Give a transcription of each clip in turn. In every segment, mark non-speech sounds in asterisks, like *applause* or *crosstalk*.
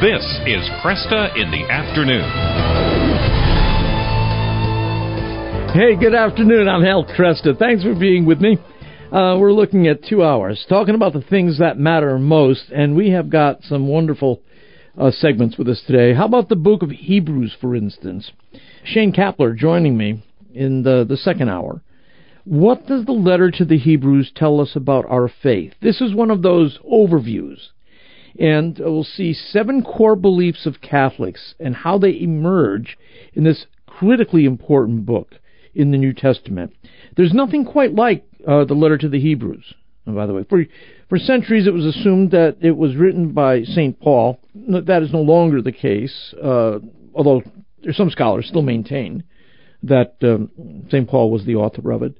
This is Kresta in the Afternoon. Hey, good afternoon. I'm Al Kresta. Thanks for being with me. Uh, we're looking at two hours, talking about the things that matter most, and we have got some wonderful uh, segments with us today. How about the book of Hebrews, for instance? Shane Kapler joining me in the, the second hour. What does the letter to the Hebrews tell us about our faith? This is one of those overviews and we'll see seven core beliefs of Catholics and how they emerge in this critically important book in the New Testament. There's nothing quite like uh, the letter to the Hebrews. And by the way, for for centuries it was assumed that it was written by Saint Paul. That is no longer the case, uh, although some scholars still maintain that um, Saint Paul was the author of it.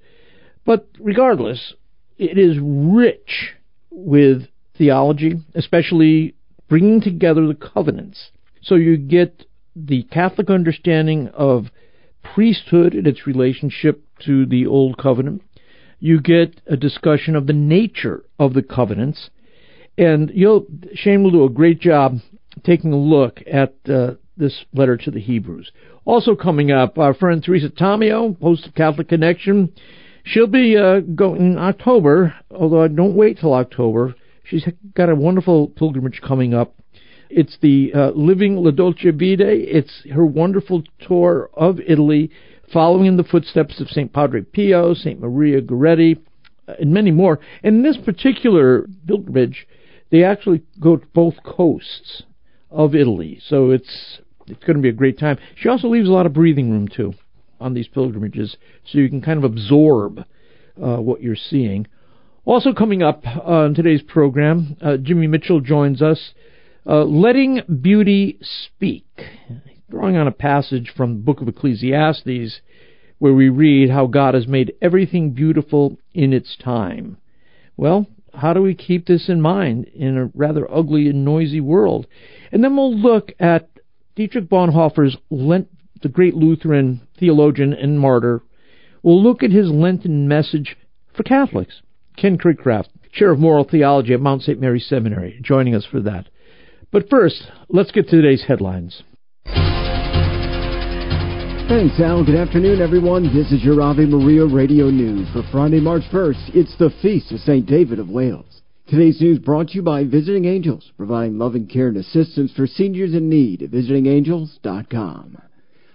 But regardless, it is rich with theology, especially bringing together the covenants. So you get the Catholic understanding of priesthood and its relationship to the Old Covenant. You get a discussion of the nature of the covenants. And you'll, Shane will do a great job taking a look at uh, this letter to the Hebrews. Also coming up, our friend Teresa Tomeo, host of Catholic Connection. She'll be uh, going in October, although I don't wait till October. She's got a wonderful pilgrimage coming up. It's the uh, Living La Dolce Vita. It's her wonderful tour of Italy, following in the footsteps of St. Padre Pio, St. Maria Goretti, uh, and many more. And in this particular pilgrimage, they actually go to both coasts of Italy. So it's it's going to be a great time. She also leaves a lot of breathing room too on these pilgrimages, so you can kind of absorb uh, what you're seeing. Also coming up on today's program, uh, Jimmy Mitchell joins us. Uh, Letting Beauty Speak, drawing on a passage from the book of Ecclesiastes, where we read how God has made everything beautiful in its time. Well, how do we keep this in mind in a rather ugly and noisy world? And then we'll look at Dietrich Bonhoeffer's Lent, the great Lutheran theologian and martyr. We'll look at his Lenten message for Catholics. Ken Craycraft, Chair of Moral Theology at Mount St. Mary Seminary, joining us for that. But first, let's get to today's headlines. Thanks, Al. Good afternoon, everyone. This is your Ave Maria Radio News for Friday, March 1st. It's the Feast of St. David of Wales. Today's news brought to you by Visiting Angels, providing loving care and assistance for seniors in need at visitingangels.com.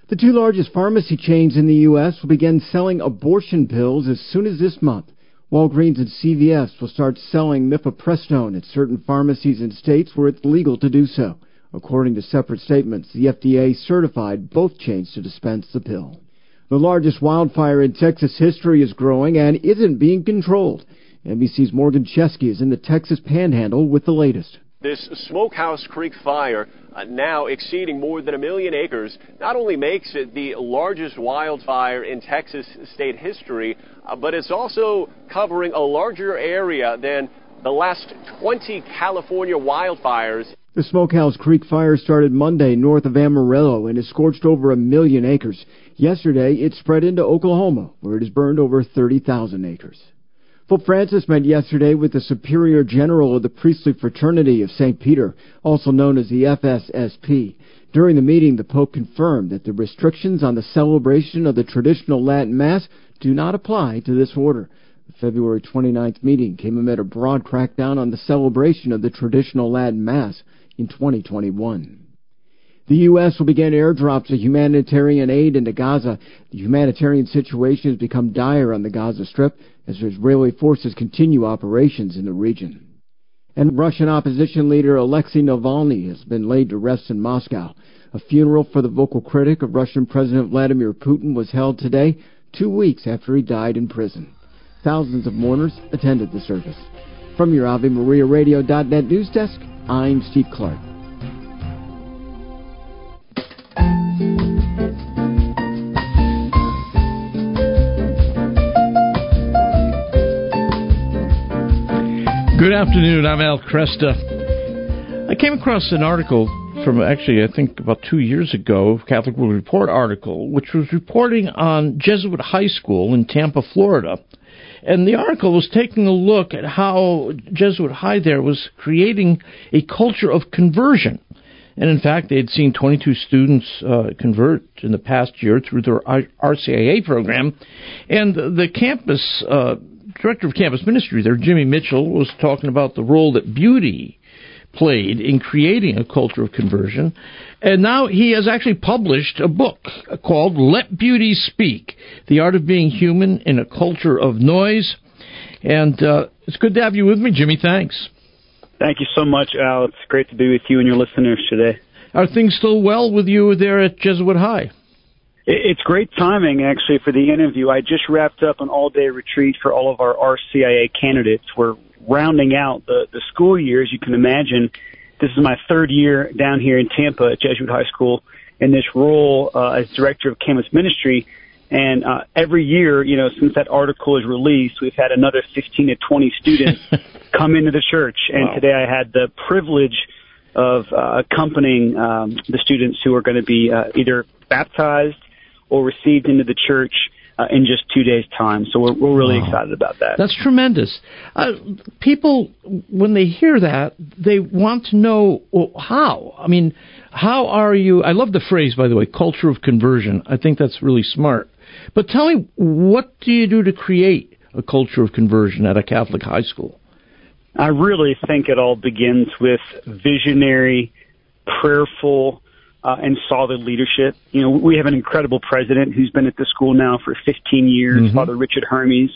The two largest pharmacy chains in the U.S. will begin selling abortion pills as soon as this month. Walgreens and CVS will start selling mifepristone at certain pharmacies in states where it's legal to do so. According to separate statements, the FDA certified both chains to dispense the pill. The largest wildfire in Texas history is growing and isn't being controlled. NBC's Morgan Chesky is in the Texas Panhandle with the latest. This Smokehouse Creek fire, now exceeding more than a million acres, not only makes it the largest wildfire in Texas state history, uh, but it's also covering a larger area than the last 20 California wildfires. The Smokehouse Creek fire started Monday north of Amarillo and has scorched over a million acres. Yesterday, it spread into Oklahoma, where it has burned over 30,000 acres. Pope Francis met yesterday with the Superior General of the Priestly Fraternity of St. Peter, also known as the FSSP. During the meeting, the Pope confirmed that the restrictions on the celebration of the traditional Latin Mass do not apply to this order. The February 29th meeting came amid a broad crackdown on the celebration of the traditional Latin Mass in 2021. The U.S. will begin airdrops of humanitarian aid into Gaza. The humanitarian situation has become dire on the Gaza Strip as Israeli forces continue operations in the region. And Russian opposition leader Alexei Navalny has been laid to rest in Moscow. A funeral for the vocal critic of Russian President Vladimir Putin was held today, two weeks after he died in prison. Thousands of mourners attended the service. From your AveMariaRadio.net news desk, I'm Steve Clark. Afternoon. I'm Al Kresta. I came across an article from actually, I think about two years ago, Catholic World Report article, which was reporting on Jesuit High School in Tampa, Florida. And the article was taking a look at how Jesuit High there was creating a culture of conversion. And in fact, they had seen 22 students uh, convert in the past year through their RCIA program. And the campus uh, director of campus ministry there, Jimmy Mitchell, was talking about the role that beauty played in creating a culture of conversion. And now he has actually published a book called Let Beauty Speak The Art of Being Human in a Culture of Noise. And uh, it's good to have you with me, Jimmy. Thanks. Thank you so much, Al. It's great to be with you and your listeners today. Are things still well with you there at Jesuit High? It's great timing, actually, for the interview. I just wrapped up an all day retreat for all of our RCIA candidates. We're rounding out the, the school year, as you can imagine. This is my third year down here in Tampa at Jesuit High School in this role uh, as director of campus ministry. And uh, every year, you know, since that article is released, we've had another 15 to 20 students *laughs* come into the church. And wow. today I had the privilege of uh, accompanying um, the students who are going to be uh, either baptized or received into the church uh, in just two days' time. So we're, we're really wow. excited about that. That's tremendous. Uh, people, when they hear that, they want to know well, how. I mean, how are you? I love the phrase, by the way, culture of conversion. I think that's really smart. But tell me, what do you do to create a culture of conversion at a Catholic high school? I really think it all begins with visionary, prayerful, uh, and solid leadership. You know, we have an incredible president who's been at the school now for 15 years, mm-hmm. Father Richard Hermes,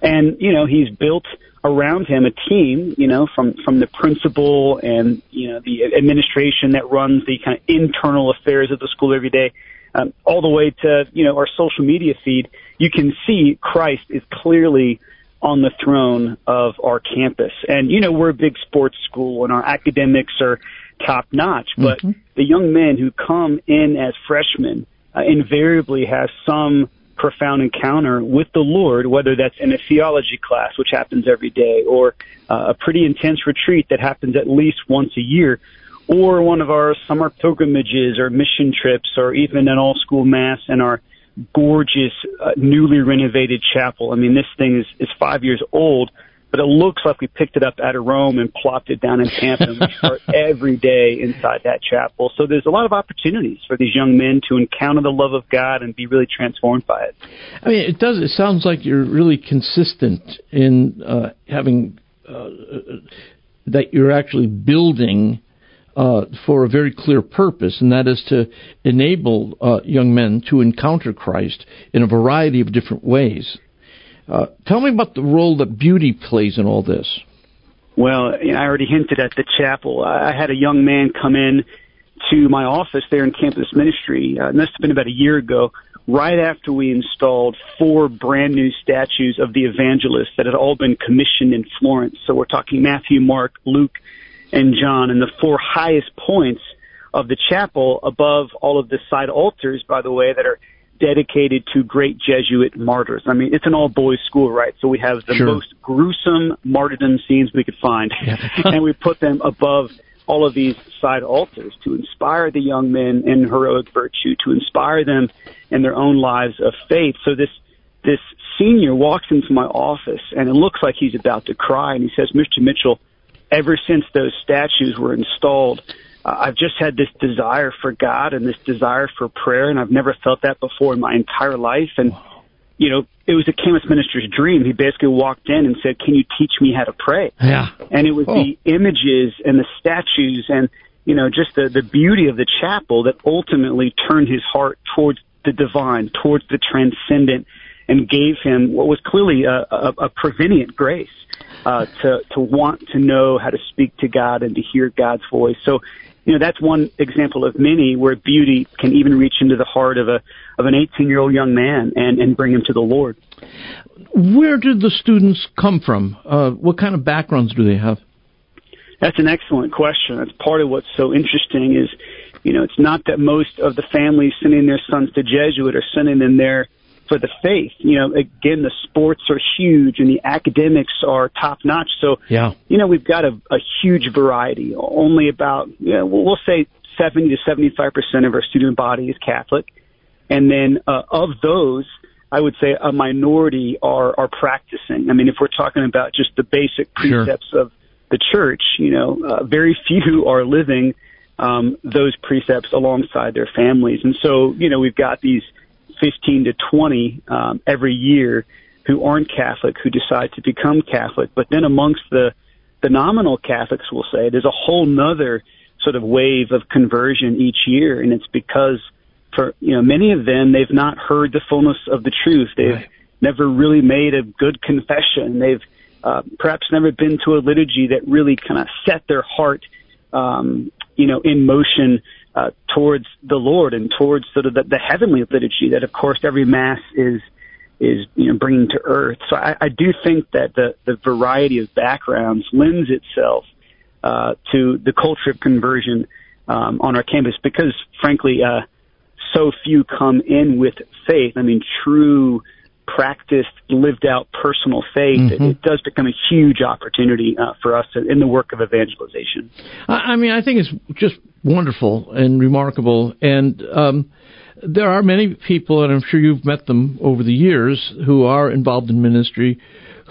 and you know he's built around him a team. You know, from from the principal and you know the administration that runs the kind of internal affairs of the school every day, um, all the way to you know our social media feed. You can see Christ is clearly on the throne of our campus. And, you know, we're a big sports school and our academics are top notch, but mm-hmm. the young men who come in as freshmen uh, invariably have some profound encounter with the Lord, whether that's in a theology class, which happens every day, or uh, a pretty intense retreat that happens at least once a year, or one of our summer pilgrimages or mission trips, or even an all school mass in our gorgeous, uh, newly renovated chapel. I mean, this thing is, is five years old, but it looks like we picked it up out of Rome and plopped it down in Tampa. and we *laughs* start every day inside that chapel. So there's a lot of opportunities for these young men to encounter the love of God and be really transformed by it. I mean, it does. It sounds like you're really consistent in uh, having uh, that you're actually building uh, for a very clear purpose, and that is to enable uh, young men to encounter Christ in a variety of different ways. Uh, tell me about the role that beauty plays in all this. Well, I already hinted at the chapel. I had a young man come in to my office there in campus ministry. Uh, must have been about a year ago, right after we installed four brand new statues of the evangelists that had all been commissioned in Florence. So we're talking Matthew, Mark, Luke, and John, and the four highest points of the chapel above all of the side altars, by the way, that are dedicated to great Jesuit martyrs. I mean, it's an all boys school, right? So we have the sure. most gruesome martyrdom scenes we could find, yeah. *laughs* and we put them above all of these side altars to inspire the young men in heroic virtue, to inspire them in their own lives of faith. So this this senior walks into my office and it looks like he's about to cry, and he says, "Mr. Mitchell, ever since those statues were installed, Uh, I've just had this desire for God and this desire for prayer, and I've never felt that before in my entire life. And, you know, it was a campus minister's dream. He basically walked in and said, Can you teach me how to pray? Yeah. And it was oh. the images and the statues and, you know, just the, the beauty of the chapel that ultimately turned his heart towards the divine, towards the transcendent, and gave him what was clearly a, a, a prevenient grace uh, to to want to know how to speak to God and to hear God's voice. So, you know, that's one example of many where beauty can even reach into the heart of a of an 18 year old young man and and bring him to the Lord. Where did the students come from? Uh, what kind of backgrounds do they have? That's an excellent question. That's part of what's so interesting is, you know, it's not that most of the families sending their sons to Jesuit are sending them there for the faith. You know, again, the sports are huge and the academics are top notch. So, yeah. you know, we've got a, a huge variety. Only about, you know, we'll say 70 to 75 percent of our student body is Catholic, and then uh, of those, I would say a minority are are practicing. I mean, if we're talking about just the basic precepts sure. of the church, you know, uh, very few are living um, those precepts alongside their families, and so you know we've got these 15 to 20 um, every year who aren't Catholic who decide to become Catholic, but then amongst the the nominal Catholics, we'll say, there's a whole nother sort of wave of conversion each year, and it's because for you know many of them they've not heard the fullness of the truth. They've right. never really made a good confession. They've uh, perhaps never been to a liturgy that really kind of set their heart, um, you know, in motion uh, towards the Lord and towards sort of the, the heavenly liturgy that, of course, every mass is is you know bringing to earth. So I, I do think that the the variety of backgrounds lends itself uh, to the culture of conversion um, on our campus because, frankly, uh, so few come in with faith. I mean, true practiced, lived out personal faith, mm-hmm. it, it, does become a huge opportunity uh, for us in the work of evangelization. I mean, I think it's just wonderful and remarkable. And um, there are many people, and I'm sure you've met them over the years, who are involved in ministry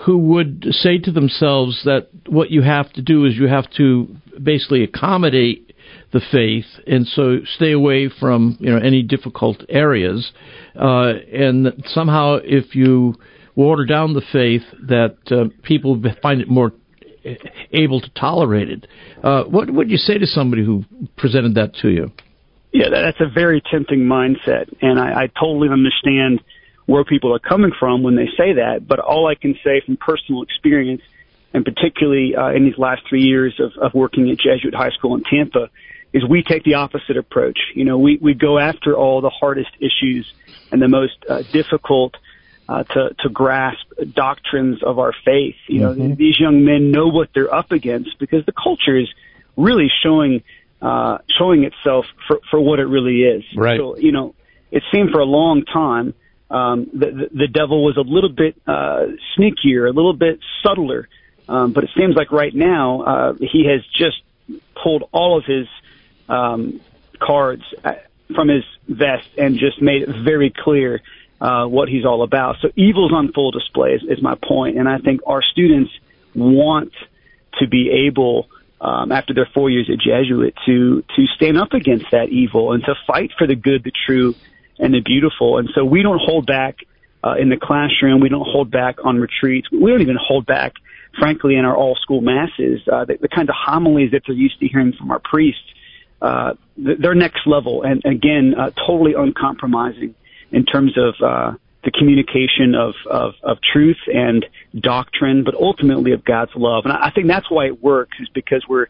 who would say to themselves that what you have to do is you have to basically accommodate the faith, and so stay away from you know any difficult areas. Uh, and somehow, if you water down the faith, that uh, people find it more able to tolerate it. Uh, what would you say to somebody who presented that to you? Yeah, that's a very tempting mindset, and I, I totally understand where people are coming from when they say that. But all I can say from personal experience, and particularly uh, in these last three years of, of working at Jesuit High School in Tampa, is we take the opposite approach. You know, we, we go after all the hardest issues and the most uh, difficult uh, to, to grasp doctrines of our faith. You know, mm-hmm. these young men know what they're up against because the culture is really showing uh, showing itself for, for what it really is. Right. So, you know, it seemed for a long time um, the, the, the devil was a little bit uh, sneakier, a little bit subtler. Um, but it seems like right now uh, he has just pulled all of his um, cards uh, from his vest and just made it very clear uh, what he's all about. So evil's on full display is, is my point, and I think our students want to be able. Um, after their four years at Jesuit, to to stand up against that evil and to fight for the good, the true, and the beautiful. And so we don't hold back uh, in the classroom. We don't hold back on retreats. We don't even hold back, frankly, in our all school masses. Uh, the, the kinds of homilies that they're used to hearing from our priests, uh, they're next level. And again, uh, totally uncompromising in terms of, uh, the communication of, of, of truth and doctrine, but ultimately of God's love. And I, I think that's why it works is because we're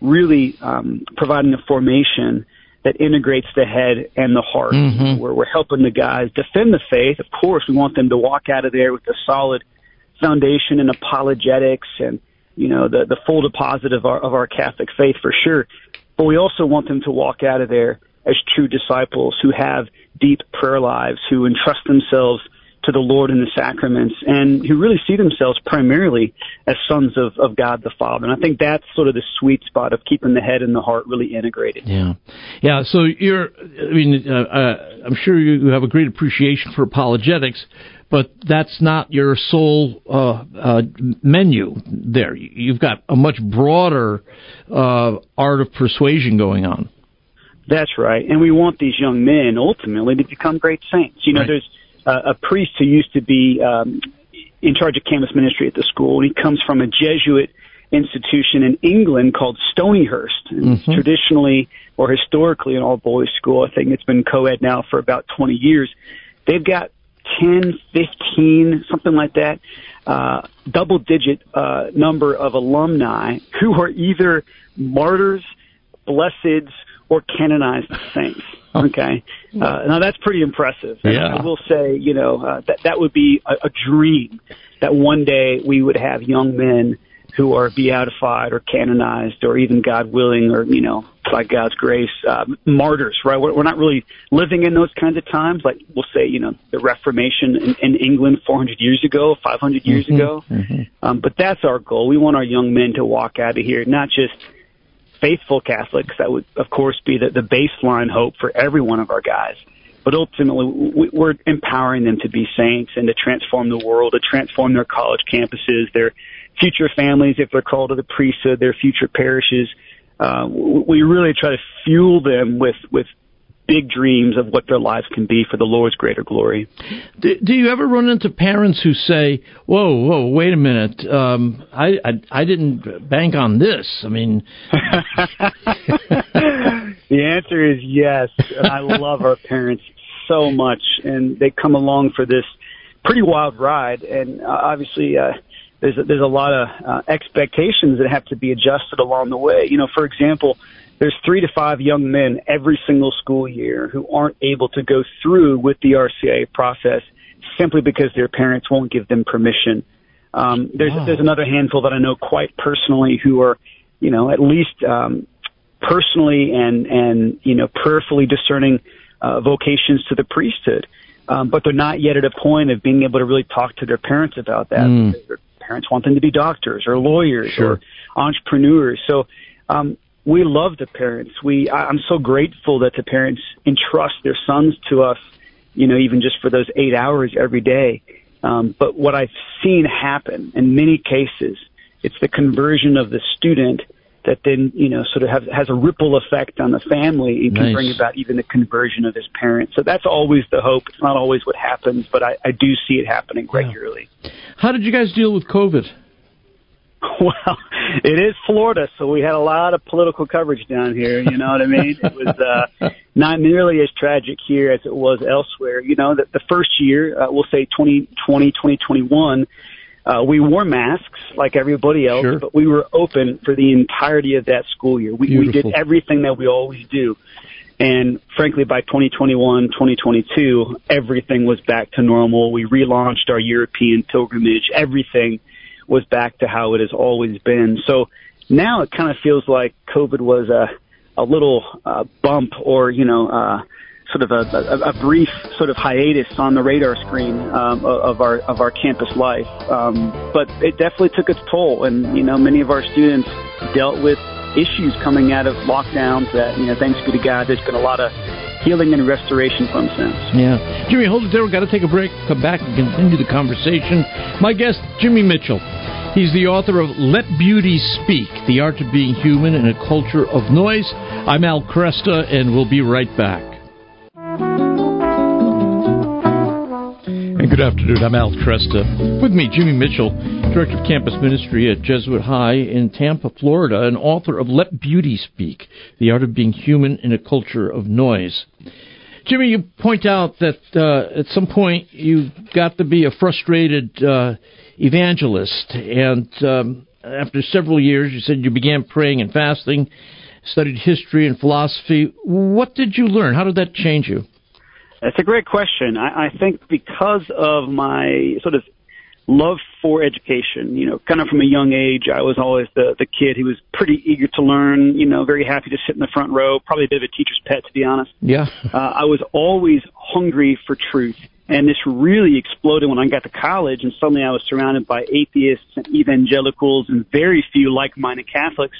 really, um, providing a formation that integrates the head and the heart. Mm-hmm. Where we're helping the guys defend the faith. Of course, we want them to walk out of there with a solid foundation in apologetics and you know the the full deposit of our of our Catholic faith for sure. But we also want them to walk out of there as true disciples who have deep prayer lives, who entrust themselves to the Lord in the sacraments and who really see themselves primarily as sons of, of God the Father. And I think that's sort of the sweet spot of keeping the head and the heart really integrated. Yeah. Yeah. So you're, I mean, uh, uh, I'm sure you have a great appreciation for apologetics, but that's not your sole uh, uh, menu there. You've got a much broader uh, art of persuasion going on. That's right. And we want these young men ultimately to become great saints. You know, right. there's uh, a priest who used to be um, in charge of campus ministry at the school. And he comes from a Jesuit institution in England called Stonyhurst. Mm-hmm. Traditionally or historically an all boys school. I think it's been co ed now for about 20 years. They've got 10, 15, something like that, uh, double digit uh, number of alumni who are either martyrs, blesseds, or canonized saints. Okay. Uh, now that's pretty impressive. Yeah. I will say, you know, uh, that that would be a, a dream that one day we would have young men who are beatified or canonized or even God willing or, you know, by God's grace, uh, martyrs, right? We're, we're not really living in those kinds of times. Like we'll say, you know, the Reformation in, in England 400 years ago, 500 years mm-hmm, ago. Mm-hmm. Um, but that's our goal. We want our young men to walk out of here not just faithful Catholics. That would, of course, be the, the baseline hope for every one of our guys. But ultimately, we're empowering them to be saints and to transform the world, to transform their college campuses, their future families, if they're called to the priesthood, their future parishes. Uh, we really try to fuel them with, with big dreams of what their lives can be for the Lord's greater glory. Do, do you ever run into parents who say, "Whoa, whoa, wait a minute, um, I, I I didn't bank on this"? I mean, *laughs* the answer is yes, and I love our parents so much, and they come along for this pretty wild ride, and uh, obviously. Uh, there's a, there's a lot of uh, expectations that have to be adjusted along the way. You know, for example, there's three to five young men every single school year who aren't able to go through with the RCIA process simply because their parents won't give them permission. Um, there's wow. there's another handful that I know quite personally who are, you know, at least um, personally and and you know prayerfully discerning uh, vocations to the priesthood, um, but they're not yet at a point of being able to really talk to their parents about that. Mm. Parents want them to be doctors or lawyers sure. or entrepreneurs. So um, we love the parents. We I, I'm so grateful that the parents entrust their sons to us. You know, even just for those eight hours every day. Um, but what I've seen happen in many cases, it's the conversion of the student that then you know sort of have, has a ripple effect on the family and can nice. bring about even the conversion of his parents. So that's always the hope. It's not always what happens, but I, I do see it happening regularly. How did you guys deal with COVID? *laughs* Well, it is Florida, so we had a lot of political coverage down here. You know what I mean? It was uh, not nearly as tragic here as it was elsewhere. You know, that the first year, uh, we'll say 2020, 2021, uh, we wore masks like everybody else, sure. but we were open for the entirety of that school year. We, we did everything that we always do. And frankly, by 2021, 2022, everything was back to normal. We relaunched our European pilgrimage. Everything was back to how it has always been. So now it kind of feels like COVID was a, a little uh, bump or, you know, uh, sort of a, a, a brief sort of hiatus on the radar screen um, of our of our campus life. Um, but it definitely took its toll, and you know many of our students dealt with issues coming out of lockdowns. That you know, thanks be to God, there's been a lot of healing and restoration from since. Yeah, Jimmy, hold it there. We've got to take a break. Come back and continue the conversation. My guest, Jimmy Mitchell. He's the author of Let Beauty Speak The Art of Being Human in a Culture of Noise. I'm Al Kresta, and we'll be right back. Good afternoon. I'm Al Kresta. With me, Jimmy Mitchell, Director of Campus Ministry at Jesuit High in Tampa, Florida, and author of Let Beauty Speak The Art of Being Human in a Culture of Noise. Jimmy, you point out that uh, at some point you got to be a frustrated uh, evangelist, and um, after several years, you said you began praying and fasting studied history and philosophy. What did you learn? How did that change you? That's a great question. I, I think because of my sort of love for education, you know, kind of from a young age, I was always the, the kid who was pretty eager to learn, you know, very happy to sit in the front row, probably a bit of a teacher's pet, to be honest. Yeah. uh, I was always hungry for truth. And this really exploded when I got to college, and suddenly I was surrounded by atheists and evangelicals and very few like-minded Catholics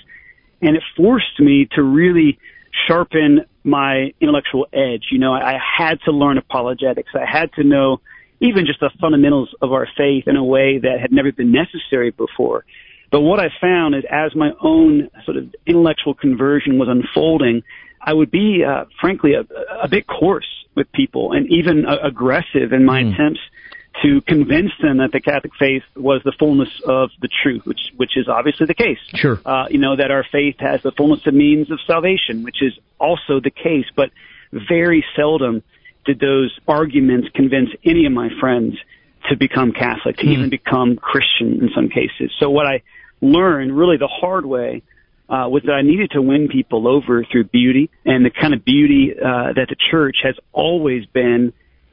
and it forced me to really sharpen my intellectual edge. You know, I had to learn apologetics. I had to know even just the fundamentals of our faith in a way that had never been necessary before. But what I found is as my own sort of intellectual conversion was unfolding, I would be, uh, frankly, a, a bit coarse with people and even uh, aggressive in my mm. attempts to convince them that the Catholic faith was the fullness of the truth, which which is obviously the case. Sure. Uh, you know that our faith has the fullness of means of salvation, which is also the case. But very seldom did those arguments convince any of my friends to become Catholic, to mm. even become Christian in some cases. So what I learned really the hard way uh, was that I needed to win people over through beauty and the kind of beauty uh, that the church has always been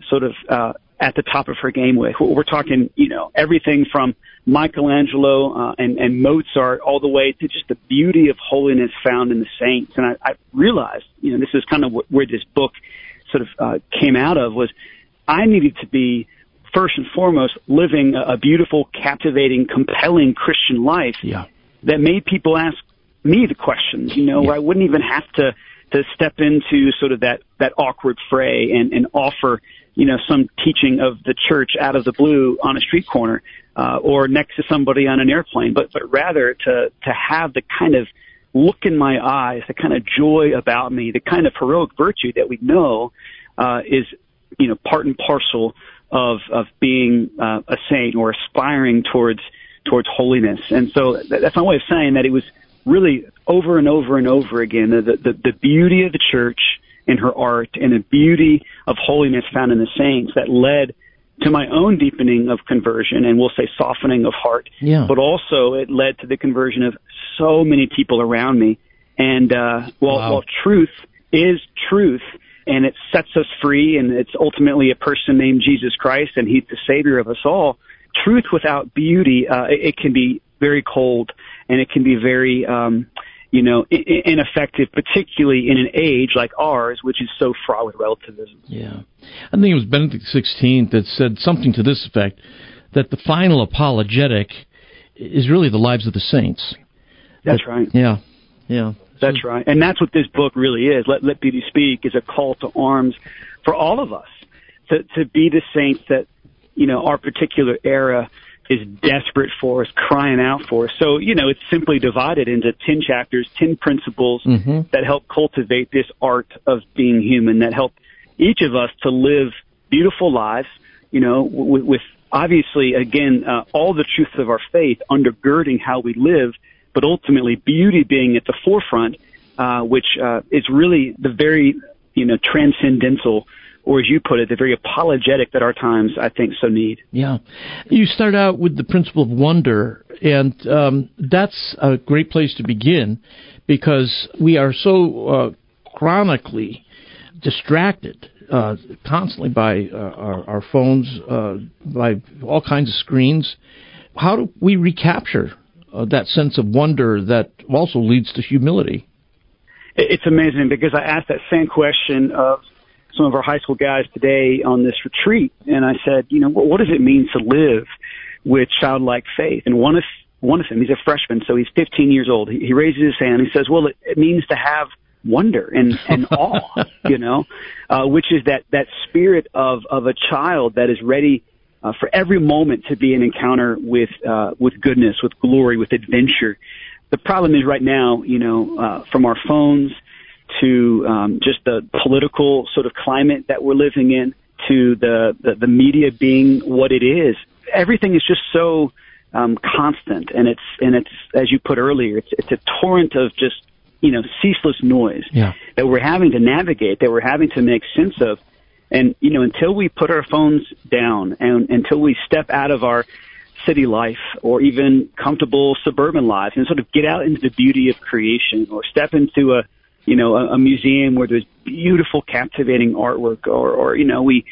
sort of uh, at the top of her game with. We're talking, you know, everything from Michelangelo uh, and, and Mozart all the way to just the beauty of holiness found in the saints. And I, I realized, you know, this is kind of where this book sort of uh, came out of was I needed to be first and foremost living a, a beautiful, captivating, compelling Christian life yeah. that made people ask me the questions, you know, yeah. where I wouldn't even have to to step into sort of that that awkward fray and and offer you know some teaching of the church out of the blue on a street corner uh, or next to somebody on an airplane, but but rather to to have the kind of look in my eyes, the kind of joy about me, the kind of heroic virtue that we know uh, is you know part and parcel of of being uh, a saint or aspiring towards towards holiness. And so that's my way of saying that it was really over and over and over again the the, the beauty of the church in her art and the beauty of holiness found in the saints that led to my own deepening of conversion and we'll say softening of heart. Yeah. But also it led to the conversion of so many people around me. And uh, while, wow. while truth is truth and it sets us free and it's ultimately a person named Jesus Christ and he's the savior of us all, truth without beauty, uh, it, it can be very cold and it can be very um, you know, ineffective, particularly in an age like ours, which is so fraught with relativism. Yeah. I think it was Benedict XVI that said something to this effect that the final apologetic is really the lives of the saints. That's right. Yeah. Yeah. That's right. And that's what this book really is. Let, Let Beauty Speak is a call to arms for all of us to, to be the saints that, you know, our particular era is desperate for us, crying out for us. So, you know, it's simply divided into 10 chapters, 10 principles mm-hmm. that help cultivate this art of being human, that help each of us to live beautiful lives, you know, with, with obviously, again, uh, all the truths of our faith undergirding how we live, but ultimately beauty being at the forefront, uh, which uh, is really the very, you know, transcendental or as you put it, the very apologetic that our times, I think, so need. Yeah. You start out with the principle of wonder, and um, that's a great place to begin because we are so uh, chronically distracted uh, constantly by uh, our, our, phones, uh, by all kinds of screens. How do we recapture uh, that sense of wonder that also leads to humility? It's amazing because I asked that same question of some of our high school guys today on this retreat, and I said, you know, what, what does it mean to live with childlike faith? And one of one of them, he's a freshman, so he's 15 years old. He, he raises his hand. He says, "Well, it, it means to have wonder and, and *laughs* awe, you know, uh, which is that that spirit of of a child that is ready." Uh, for every moment to be an encounter with uh, with goodness, with glory, with adventure. The problem is right now, you know, uh, from our phones to um, just the political sort of climate that we're living in, to the, the, the media being what it is. Everything is just so um, constant, and it's and it's as you put earlier, it's it's a torrent of just you know ceaseless noise yeah. that we're having to navigate, that we're having to make sense of, and you know until we put our phones down and until we step out of our city life or even comfortable suburban lives and sort of get out into the beauty of creation or step into a you know, a, a museum where there's beautiful, captivating artwork, or, or, you know, we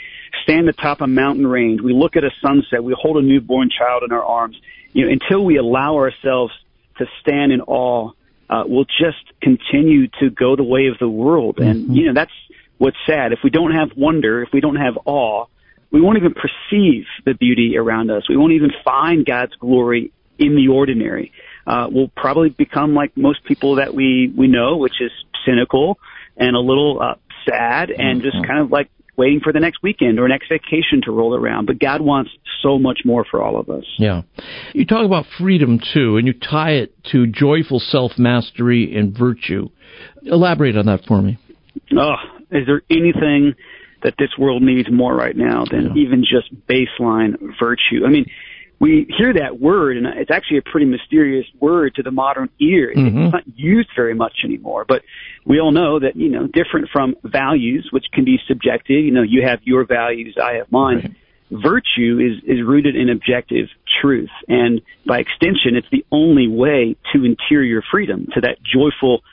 stand atop a mountain range, we look at a sunset, we hold a newborn child in our arms. You know, until we allow ourselves to stand in awe, uh, we'll just continue to go the way of the world. And, mm-hmm. you know, that's what's sad. If we don't have wonder, if we don't have awe, we won't even perceive the beauty around us. We won't even find God's glory in the ordinary. Uh, we'll probably become like most people that we, we know, which is cynical and a little uh, sad and just mm-hmm. kind of like waiting for the next weekend or next vacation to roll around. But God wants so much more for all of us. Yeah. You talk about freedom too, and you tie it to joyful self mastery and virtue. Elaborate on that for me. Oh, is there anything that this world needs more right now than yeah. even just baseline virtue? I mean, we hear that word, and it's actually a pretty mysterious word to the modern ear. Mm-hmm. It's not used very much anymore, but we all know that, you know, different from values, which can be subjective, you know, you have your values, I have mine. Right. Virtue is, is rooted in objective truth. And by extension, it's the only way to interior freedom, to that joyful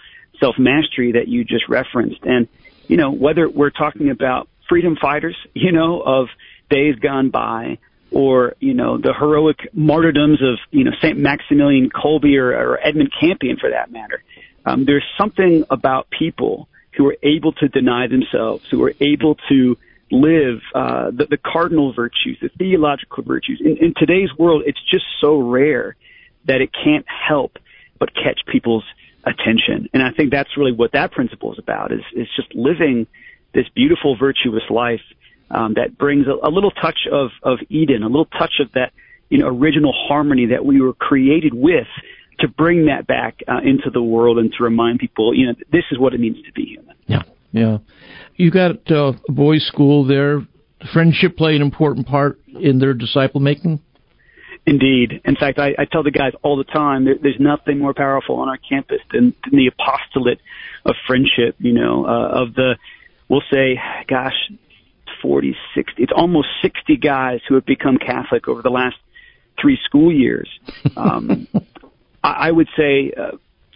self mastery that you just referenced. And, you know, whether we're talking about freedom fighters, you know, of days gone by or, you know, the heroic martyrdoms of, you know, St. Maximilian Kolbe or, or Edmund Campion for that matter. Um, there's something about people who are able to deny themselves, who are able to live uh, the, the cardinal virtues, the theological virtues. In, in today's world, it's just so rare that it can't help but catch people's attention. And I think that's really what that principle is about: is is just living this beautiful, virtuous life um, that brings a, a little touch of of Eden, a little touch of that you know original harmony that we were created with to bring that back uh, into the world and to remind people, you know, this is what it means to be human. Yeah, yeah. You got uh, a boys' school there. Friendship play an important part in their disciple making. Indeed. In fact, I, I tell the guys all the time there, there's nothing more powerful on our campus than, than the apostolate of friendship. You know, uh, of the we'll say, gosh, 40, 60, it's almost 60 guys who have become Catholic over the last three school years. *laughs* Um, I, I would say uh,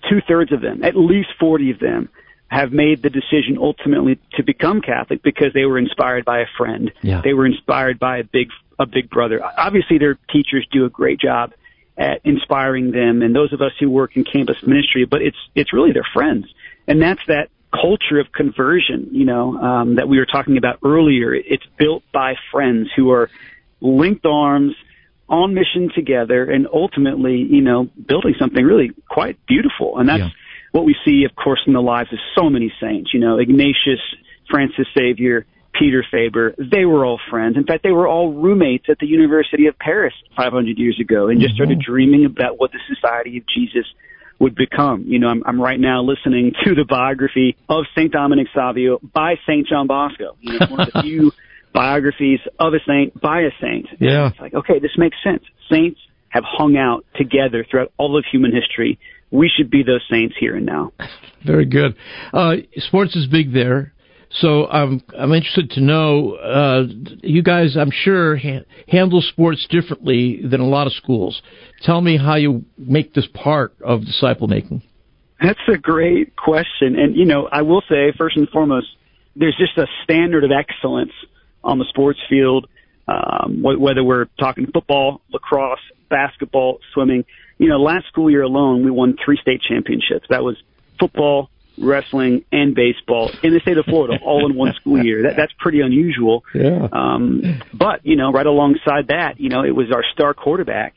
two thirds of them, at least 40 of them, have made the decision ultimately to become Catholic because they were inspired by a friend. Yeah. They were inspired by a big a big brother. Obviously, their teachers do a great job at inspiring them, and those of us who work in campus ministry. But it's it's really their friends, and that's that culture of conversion. You know um, that we were talking about earlier. It's built by friends who are linked arms on mission together and ultimately, you know, building something really quite beautiful. And that's yeah. what we see, of course, in the lives of so many saints. You know, Ignatius, Francis Xavier, Peter Faber, they were all friends. In fact, they were all roommates at the University of Paris 500 years ago and just mm-hmm. started dreaming about what the Society of Jesus would become. You know, I'm, I'm right now listening to the biography of St. Dominic Savio by St. John Bosco. You know, one of the few *laughs* biographies of a saint by a saint. Yeah. It's like, okay, this makes sense. Saints have hung out together throughout all of human history. We should be those saints here and now. Very good. Uh, sports is big there. So I'm I'm interested to know uh, you guys. I'm sure ha- handle sports differently than a lot of schools. Tell me how you make this part of disciple making. That's a great question, and you know I will say first and foremost, there's just a standard of excellence on the sports field, um, whether we're talking football, lacrosse, basketball, swimming. You know, last school year alone, we won three state championships. That was football, wrestling, and baseball in the state of Florida, *laughs* all in one school year. That, that's pretty unusual. Yeah. Um, but you know, right alongside that, you know, it was our star quarterback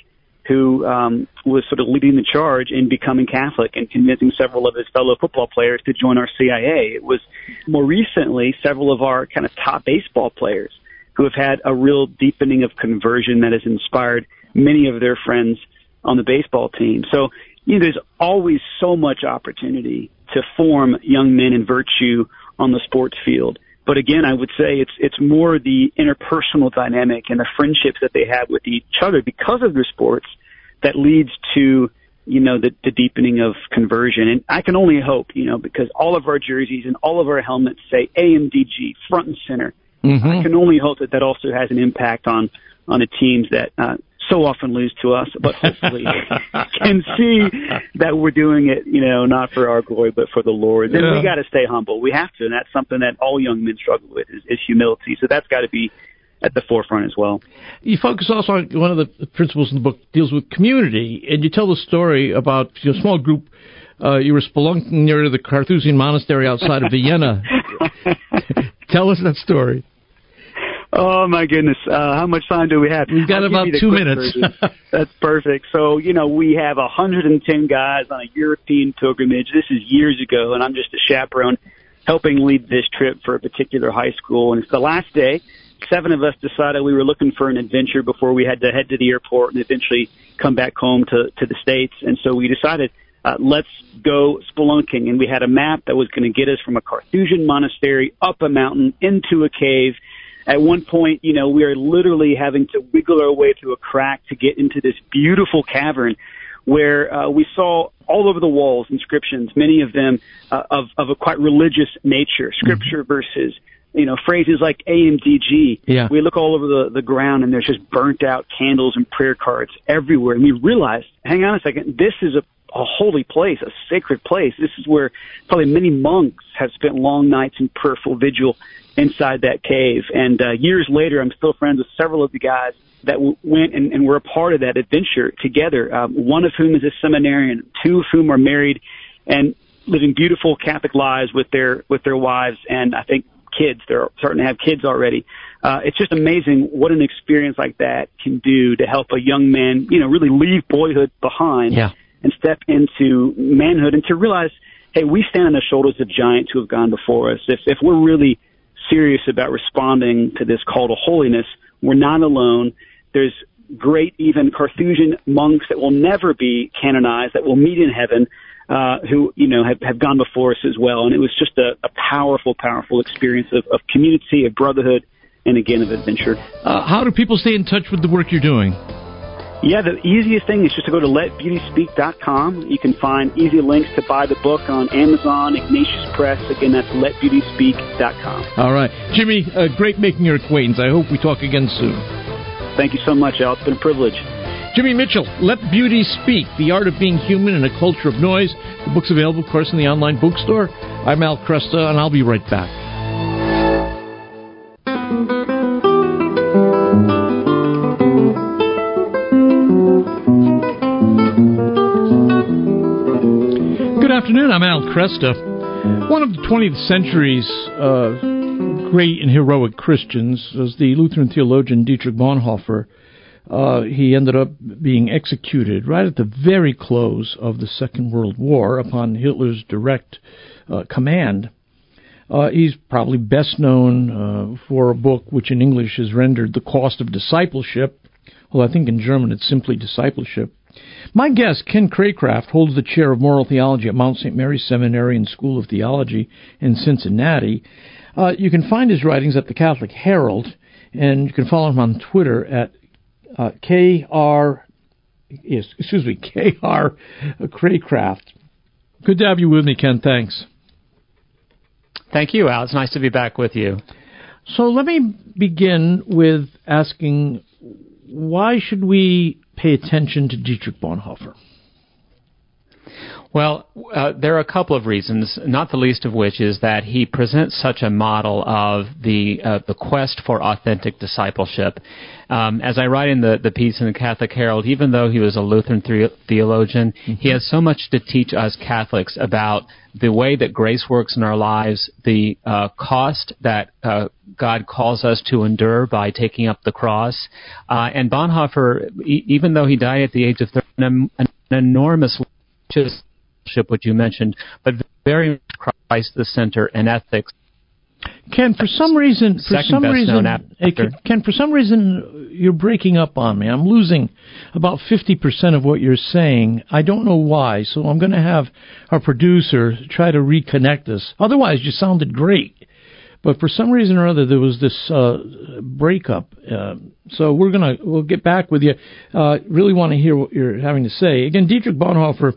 who um, was sort of leading the charge in becoming Catholic and convincing several of his fellow football players to join our CIA. It was more recently several of our kind of top baseball players who have had a real deepening of conversion that has inspired many of their friends on the baseball team. So, you know, there's always so much opportunity to form young men in virtue on the sports field. But again, I would say it's it's more the interpersonal dynamic and the friendships that they have with each other because of their sports that leads to you know the, the deepening of conversion. And I can only hope, you know, because all of our jerseys and all of our helmets say AMDG front and center. Mm-hmm. I can only hope that that also has an impact on on the teams that uh, so often lose to us, but hopefully *laughs* can see that we're doing it, you know, not for our glory, but for the Lord. Then yeah. we got to stay humble. We have to, and that's something that all young men struggle with is, is humility. So that's got to be at the forefront as well. You focus also on one of the principles in the book deals with community, and you tell the story about a small group. Uh, you were spelunking near the Carthusian monastery outside of Vienna. *laughs* tell us that story. Oh my goodness! Uh, how much time do we have? We've got I'll about two minutes. *laughs* That's perfect. So you know we have 110 guys on a European pilgrimage. This is years ago, and I'm just a chaperone, helping lead this trip for a particular high school. And it's the last day. Seven of us decided we were looking for an adventure before we had to head to the airport and eventually come back home to to the states. And so we decided uh, let's go spelunking. And we had a map that was going to get us from a Carthusian monastery up a mountain into a cave at one point, you know, we are literally having to wiggle our way through a crack to get into this beautiful cavern where uh, we saw all over the walls inscriptions, many of them uh, of, of a quite religious nature, scripture mm-hmm. verses, you know, phrases like AMDG. Yeah. We look all over the, the ground and there's just burnt out candles and prayer cards everywhere. And we realized, hang on a second, this is a a holy place, a sacred place. This is where probably many monks have spent long nights in prayerful vigil inside that cave. And uh, years later, I'm still friends with several of the guys that w- went and, and were a part of that adventure together. Um, one of whom is a seminarian, two of whom are married and living beautiful Catholic lives with their with their wives, and I think kids. They're starting to have kids already. Uh, it's just amazing what an experience like that can do to help a young man, you know, really leave boyhood behind yeah. And step into manhood and to realize, hey, we stand on the shoulders of giants who have gone before us. If if we're really serious about responding to this call to holiness, we're not alone. There's great even Carthusian monks that will never be canonized that will meet in heaven uh, who you know have, have gone before us as well. And it was just a, a powerful, powerful experience of, of community, of brotherhood, and again of adventure. Uh, how do people stay in touch with the work you're doing? Yeah, the easiest thing is just to go to letbeautyspeak.com. You can find easy links to buy the book on Amazon, Ignatius Press. Again, that's letbeautyspeak.com. All right. Jimmy, uh, great making your acquaintance. I hope we talk again soon. Thank you so much, Al. It's been a privilege. Jimmy Mitchell, Let Beauty Speak The Art of Being Human in a Culture of Noise. The book's available, of course, in the online bookstore. I'm Al Kresta, and I'll be right back. Afternoon. I'm Al Kresta. One of the 20th century's uh, great and heroic Christians was the Lutheran theologian Dietrich Bonhoeffer uh, he ended up being executed right at the very close of the Second World War upon Hitler's direct uh, command. Uh, he's probably best known uh, for a book which in English is rendered The Cost of Discipleship. Well, I think in German it's simply Discipleship. My guest, Ken Craycraft, holds the chair of moral theology at Mount St. Mary's Seminary and School of Theology in Cincinnati. Uh, you can find his writings at the Catholic Herald, and you can follow him on Twitter at uh, K.R. Yes, excuse me, *laughs* K.R. Craycraft. Good to have you with me, Ken. Thanks. Thank you, Al. It's nice to be back with you. So let me begin with asking why should we pay attention to Dietrich Bonhoeffer? Well, uh, there are a couple of reasons, not the least of which is that he presents such a model of the uh, the quest for authentic discipleship. Um, as I write in the, the piece in the Catholic Herald, even though he was a Lutheran the- theologian, mm-hmm. he has so much to teach us Catholics about the way that grace works in our lives, the uh, cost that uh, God calls us to endure by taking up the cross. Uh, and Bonhoeffer, e- even though he died at the age of 30, an, an enormous just what you mentioned, but very much Christ the center and ethics. Ken, for some reason, for some reason, Ken, for some reason, you're breaking up on me. I'm losing about fifty percent of what you're saying. I don't know why, so I'm going to have our producer try to reconnect us. Otherwise, you sounded great, but for some reason or other, there was this uh, breakup. Uh, so we're gonna we'll get back with you. Uh, really want to hear what you're having to say. Again, Dietrich Bonhoeffer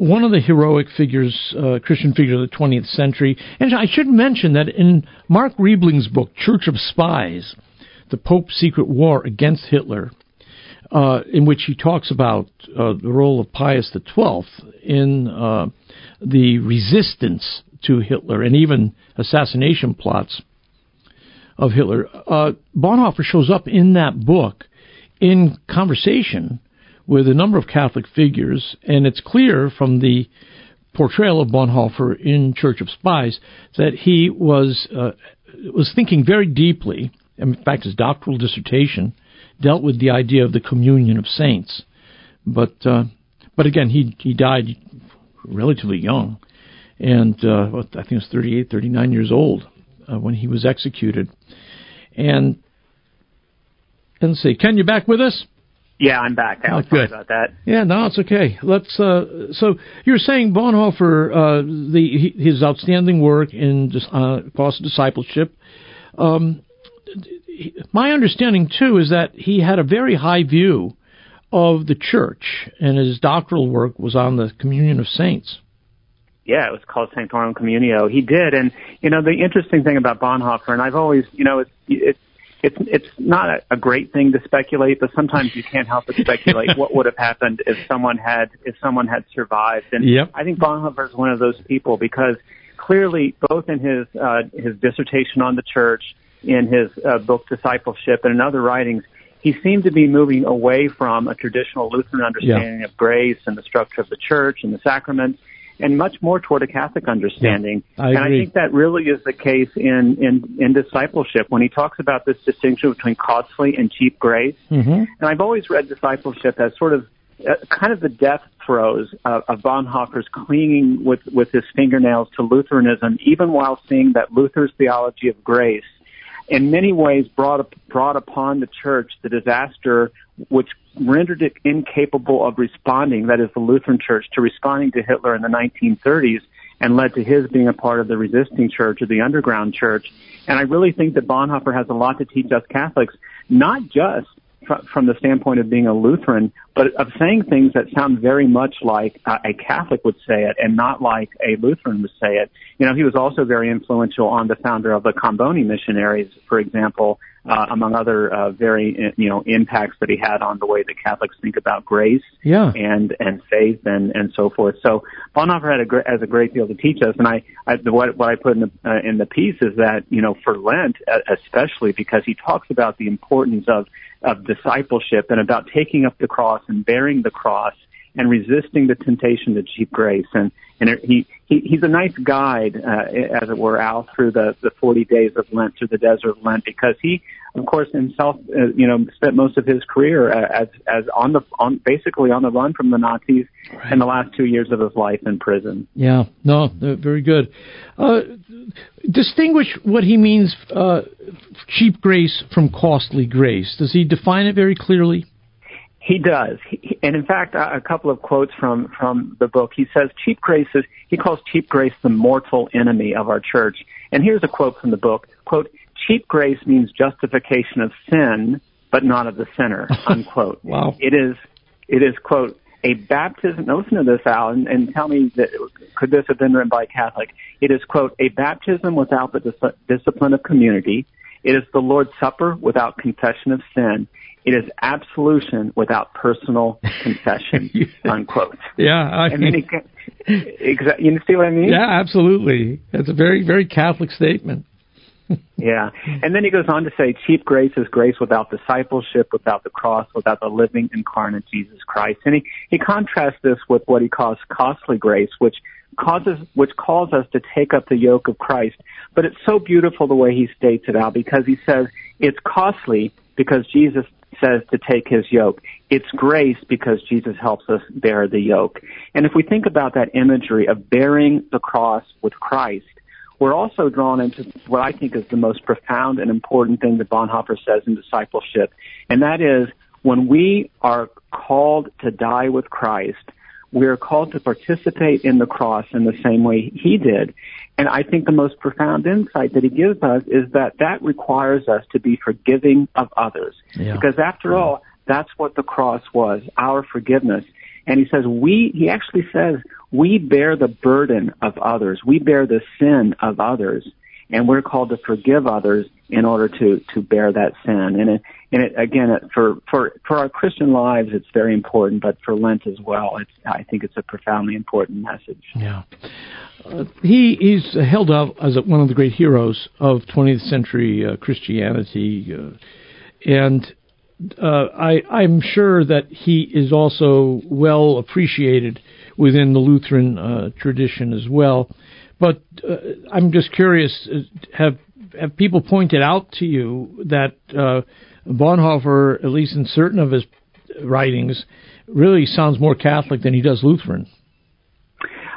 one of the heroic figures, uh, Christian figures of the 20th century. And I should mention that in Mark Riebling's book, Church of Spies, the Pope's Secret War Against Hitler, uh, in which he talks about uh, the role of Pius XII in uh, the resistance to Hitler and even assassination plots of Hitler. Uh, Bonhoeffer shows up in that book in conversation with a number of Catholic figures, and it's clear from the portrayal of Bonhoeffer in Church of Spies that he was uh, was thinking very deeply. In fact, his doctoral dissertation dealt with the idea of the communion of saints. But uh, but again, he he died relatively young, and uh, I think it was 38, 39 years old uh, when he was executed. And let's see, Ken, you back with us? Yeah, I'm back. Oh, good. about that. Yeah, no, it's okay. Let's. Uh, so you're saying Bonhoeffer, uh, the his outstanding work in uh, cost discipleship. Um, my understanding too is that he had a very high view of the church, and his doctoral work was on the communion of saints. Yeah, it was called Sanctorum Communio. He did, and you know the interesting thing about Bonhoeffer, and I've always, you know, it's, it's it's it's not a, great thing to speculate, but sometimes you can't help but speculate what would have happened if someone had if someone had survived. And yep. I think Bonhoeffer is one of those people because clearly, both in his uh, his dissertation on the church, in his uh, book Discipleship, and in other writings, he seemed to be moving away from a traditional Lutheran understanding yeah. of grace and the structure of the church and the sacraments and much more toward a Catholic understanding. Yeah, I and. I think that really is the case in, in, in discipleship when he talks about this distinction between costly and cheap grace. Mm-hmm. And I've always read discipleship as sort of uh, kind of the death throes of, of Bonhoeffer's clinging with, with his fingernails to Lutheranism, even while seeing that Luther's theology of grace in many ways brought, brought upon the church the disaster which rendered it incapable of responding, that is the Lutheran church, to responding to Hitler in the 1930s and led to his being a part of the resisting church or the underground church. And I really think that Bonhoeffer has a lot to teach us Catholics, not just from the standpoint of being a Lutheran, but of saying things that sound very much like uh, a Catholic would say it and not like a Lutheran would say it. You know, he was also very influential on the founder of the Comboni missionaries, for example, uh, among other uh, very you know impacts that he had on the way that Catholics think about grace yeah. and and faith and and so forth. So Bonhoeffer had a great, has a great deal to teach us, and I, I what what I put in the uh, in the piece is that you know for Lent especially because he talks about the importance of of discipleship and about taking up the cross and bearing the cross and resisting the temptation to cheap grace. And and he, he he's a nice guide, uh, as it were, out through the the 40 days of Lent, through the desert of Lent, because he, of course, himself, uh, you know, spent most of his career uh, as as on the on basically on the run from the Nazis, right. in the last two years of his life in prison. Yeah, no, very good. Uh, distinguish what he means uh, cheap grace from costly grace. Does he define it very clearly? He does, he, and in fact, a couple of quotes from from the book. He says, "Cheap grace is." He calls cheap grace the mortal enemy of our church. And here's a quote from the book: "Quote: Cheap grace means justification of sin, but not of the sinner." *laughs* Unquote. wow. It is. It is quote a baptism. Now listen to this, Al, and, and tell me that could this have been written by a Catholic? It is quote a baptism without the dis- discipline of community. It is the Lord's Supper without confession of sin. It is absolution without personal *laughs* confession, unquote. Yeah, I and then he, you see what I mean? Yeah, absolutely. That's a very, very Catholic statement. *laughs* yeah, and then he goes on to say, cheap grace is grace without discipleship, without the cross, without the living incarnate Jesus Christ. And he, he contrasts this with what he calls costly grace, which causes, which calls us to take up the yoke of Christ. But it's so beautiful the way he states it out because he says it's costly because Jesus says to take his yoke. It's grace because Jesus helps us bear the yoke. And if we think about that imagery of bearing the cross with Christ, we're also drawn into what I think is the most profound and important thing that Bonhoeffer says in discipleship, and that is when we are called to die with Christ, we are called to participate in the cross in the same way he did. And I think the most profound insight that he gives us is that that requires us to be forgiving of others. Yeah. Because after yeah. all, that's what the cross was, our forgiveness. And he says, we, he actually says, we bear the burden of others. We bear the sin of others. And we're called to forgive others in order to, to bear that sin. And it, and it, again, for, for, for our Christian lives, it's very important, but for Lent as well, it's, I think it's a profoundly important message. Yeah. Uh, he is held up as one of the great heroes of 20th century uh, Christianity. Uh, and uh, I, I'm sure that he is also well appreciated within the Lutheran uh, tradition as well. But uh, I'm just curious: have have people pointed out to you that uh, Bonhoeffer, at least in certain of his writings, really sounds more Catholic than he does Lutheran?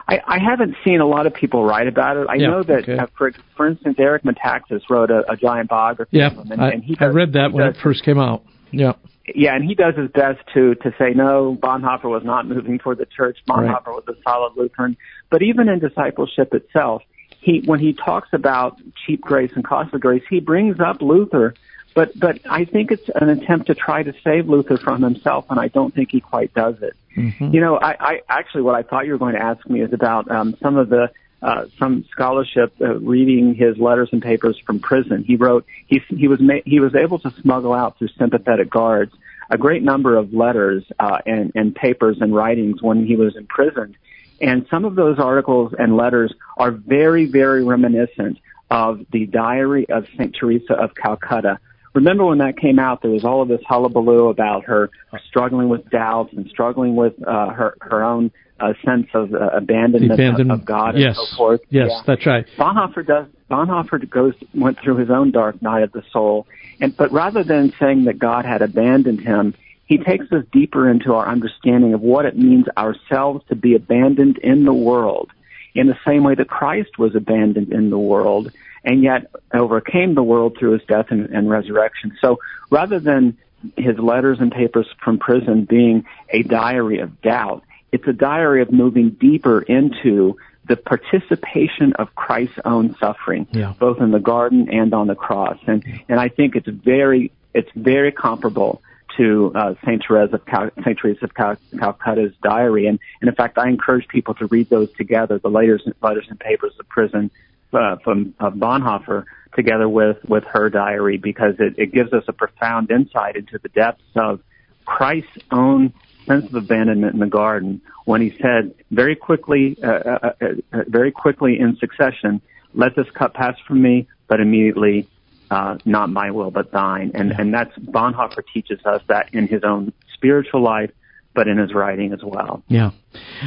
I, I haven't seen a lot of people write about it. I yeah, know that, okay. uh, for for instance, Eric Metaxas wrote a, a giant biography yeah, of him, and, I, and he I read that when does, it first came out. Yeah. Yeah, and he does his best to to say no. Bonhoeffer was not moving toward the church. Bonhoeffer right. was a solid Lutheran. But even in discipleship itself, he when he talks about cheap grace and costly grace, he brings up Luther. But but I think it's an attempt to try to save Luther from himself, and I don't think he quite does it. Mm-hmm. You know, I, I actually what I thought you were going to ask me is about um, some of the uh, some scholarship uh, reading his letters and papers from prison. He wrote he he was ma- he was able to smuggle out through sympathetic guards a great number of letters uh, and, and papers and writings when he was imprisoned. And some of those articles and letters are very, very reminiscent of the diary of St. Teresa of Calcutta. Remember when that came out, there was all of this hullabaloo about her struggling with doubts and struggling with uh, her her own uh, sense of uh, abandonment, abandonment, of God yes. and so forth. Yes, yeah. that's right. Bonhoeffer does. Bonhoeffer goes went through his own dark night of the soul, and but rather than saying that God had abandoned him, he takes us deeper into our understanding of what it means ourselves to be abandoned in the world, in the same way that Christ was abandoned in the world, and yet overcame the world through his death and, and resurrection. So rather than his letters and papers from prison being a diary of doubt, it's a diary of moving deeper into the participation of Christ's own suffering, yeah. both in the garden and on the cross. And, and I think it's very, it's very comparable to uh, Saint Teresa of Cal- Saint Teresa of Cal- Calcutta's diary, and, and in fact, I encourage people to read those together, the letters, letters and papers of prison uh, from uh, Bonhoeffer, together with with her diary, because it, it gives us a profound insight into the depths of Christ's own sense of abandonment in the garden when he said very quickly, uh, uh, uh, uh very quickly in succession, "Let this cup pass from me," but immediately uh, not my will but thine. And yeah. and that's Bonhoeffer teaches us that in his own spiritual life, but in his writing as well. Yeah,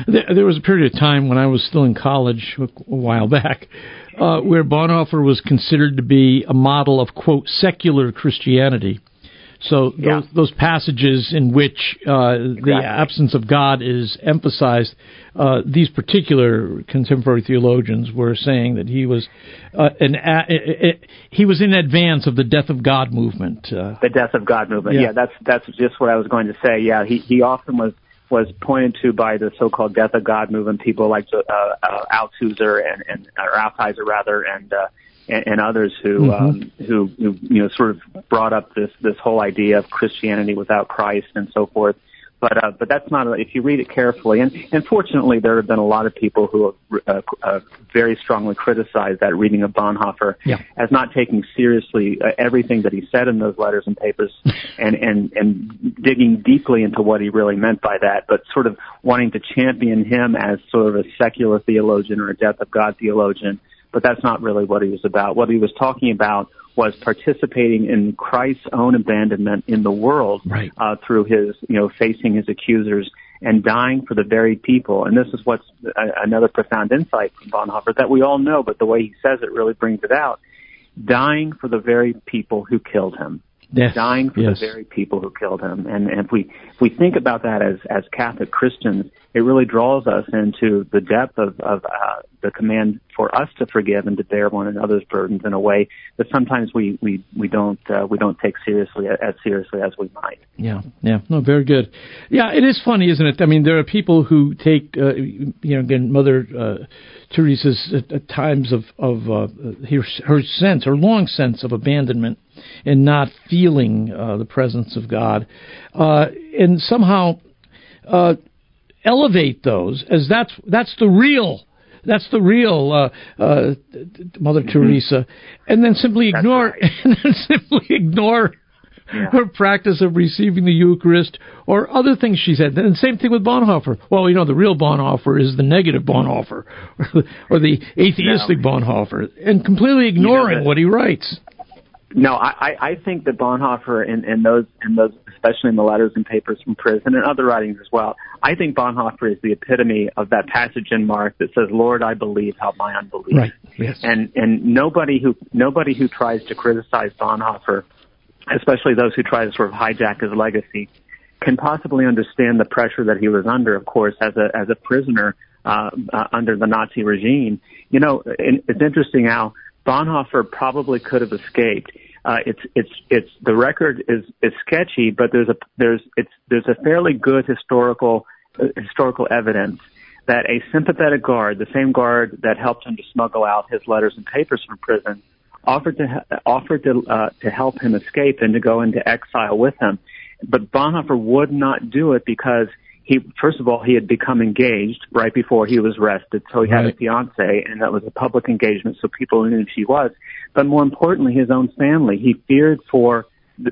there, there was a period of time when I was still in college a while back, uh, where Bonhoeffer was considered to be a model of quote secular Christianity. So those, yeah. those passages in which uh, exactly. the absence of God is emphasized, uh, these particular contemporary theologians were saying that he was uh, an a, he was in advance of the death of God movement. Uh. the death of God movement. Yeah. yeah, that's that's just what I was going to say. Yeah, he he often was was pointed to by the so-called death of God movement people like uh, uh, Althusser and and or Altizer rather and. Uh, and, and others who, mm-hmm. um, who, who, you know, sort of brought up this, this whole idea of Christianity without Christ and so forth. But, uh, but that's not, if you read it carefully, and, and fortunately there have been a lot of people who have, uh, uh, very strongly criticized that reading of Bonhoeffer yeah. as not taking seriously uh, everything that he said in those letters and papers *laughs* and, and, and digging deeply into what he really meant by that, but sort of wanting to champion him as sort of a secular theologian or a death of God theologian but that's not really what he was about. What he was talking about was participating in Christ's own abandonment in the world right. uh, through his, you know, facing his accusers and dying for the very people. And this is what's a, another profound insight from Bonhoeffer that we all know, but the way he says it really brings it out. Dying for the very people who killed him. Yes. Dying for yes. the very people who killed him. And, and if we if we think about that as as Catholic Christians, it really draws us into the depth of, of uh, the command for us to forgive and to bear one another's burdens in a way that sometimes we we we don't uh, we don't take seriously as seriously as we might. Yeah, yeah, no, very good. Yeah, it is funny, isn't it? I mean, there are people who take, uh, you know, again, Mother uh, Teresa's at, at times of of uh, her, her sense, her long sense of abandonment and not feeling uh, the presence of God, uh, and somehow. Uh, elevate those as that's that's the real that's the real uh, uh, Mother mm-hmm. Teresa, and then simply ignore right. *laughs* and then simply ignore yeah. her practice of receiving the Eucharist or other things she said. And same thing with Bonhoeffer. Well, you know, the real Bonhoeffer is the negative Bonhoeffer *laughs* or the atheistic no. Bonhoeffer, and completely ignoring you know what he writes. No, I, I think that Bonhoeffer in, in those in those especially in the letters and papers from prison and other writings as well. I think Bonhoeffer is the epitome of that passage in Mark that says, "Lord, I believe, help my unbelief." Right. Yes. And and nobody who nobody who tries to criticize Bonhoeffer, especially those who try to sort of hijack his legacy, can possibly understand the pressure that he was under. Of course, as a as a prisoner uh, uh, under the Nazi regime. You know, it's interesting how Bonhoeffer probably could have escaped. Uh, it's it's it's the record is is sketchy, but there's a there's it's there's a fairly good historical uh, historical evidence that a sympathetic guard, the same guard that helped him to smuggle out his letters and papers from prison, offered to offered to uh, to help him escape and to go into exile with him. But Bonhoeffer would not do it because he first of all he had become engaged right before he was arrested, so he right. had a fiance, and that was a public engagement, so people knew who she was. But more importantly, his own family. He feared for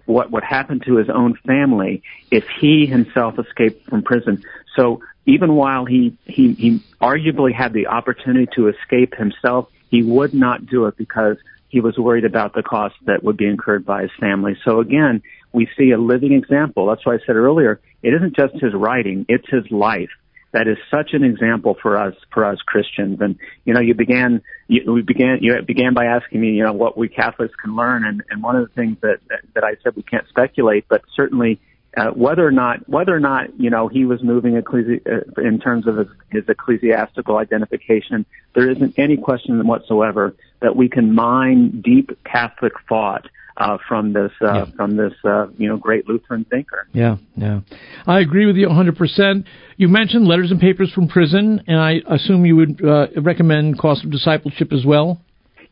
what would happen to his own family if he himself escaped from prison. So even while he he he arguably had the opportunity to escape himself, he would not do it because he was worried about the cost that would be incurred by his family. So again, we see a living example. That's why I said earlier, it isn't just his writing, it's his life. That is such an example for us, for us Christians. And, you know, you began, you, we began, you began by asking me, you know, what we Catholics can learn. And, and one of the things that, that, I said we can't speculate, but certainly uh, whether or not whether or not you know he was moving ecclesi- uh, in terms of his, his ecclesiastical identification, there isn't any question whatsoever that we can mine deep Catholic thought uh, from this uh, yeah. from this uh, you know great Lutheran thinker. Yeah, yeah, I agree with you 100. percent You mentioned letters and papers from prison, and I assume you would uh, recommend Cost of Discipleship as well.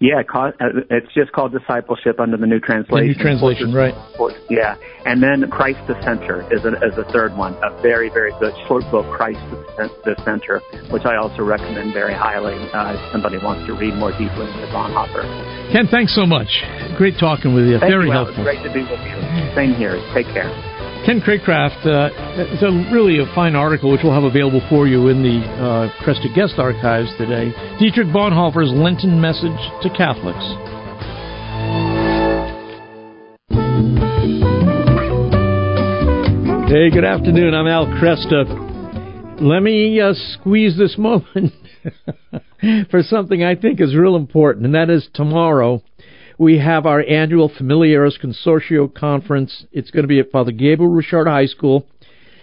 Yeah, uh, it's just called discipleship under the new translation. The new translation, right? Yeah, and then Christ the Center is a, is a third one, a very very good short book, Christ the Center, which I also recommend very highly uh, if somebody wants to read more deeply into Bonhoeffer. Ken, thanks so much. Great talking with you. Thank very you, helpful. Great to be with you. Same here. Take care. Ken Craycraft, uh, it's a really a fine article which we'll have available for you in the uh, Kresta Guest Archives today. Dietrich Bonhoeffer's Lenten Message to Catholics. Hey, good afternoon. I'm Al Kresta. Let me uh, squeeze this *laughs* moment *laughs* for something I think is real important, and that is tomorrow we have our annual Familiaris Consortio Conference. It's going to be at Father Gabriel Richard High School.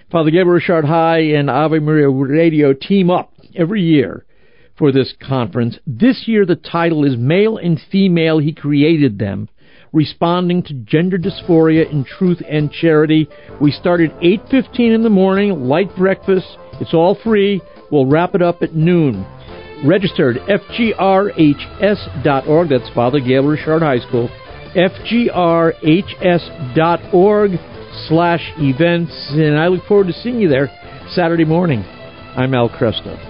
Father Gabriel Richard High and Ave Maria Radio team up every year for this conference. This year the title is Male and Female He Created Them, responding to gender dysphoria in truth and charity. We start at 8:15 in the morning, light breakfast. It's all free. We'll wrap it up at noon registered fgrhs.org. That's Father Gabriel Richard High School. fgrhs.org slash events. And I look forward to seeing you there Saturday morning. I'm Al Kresta.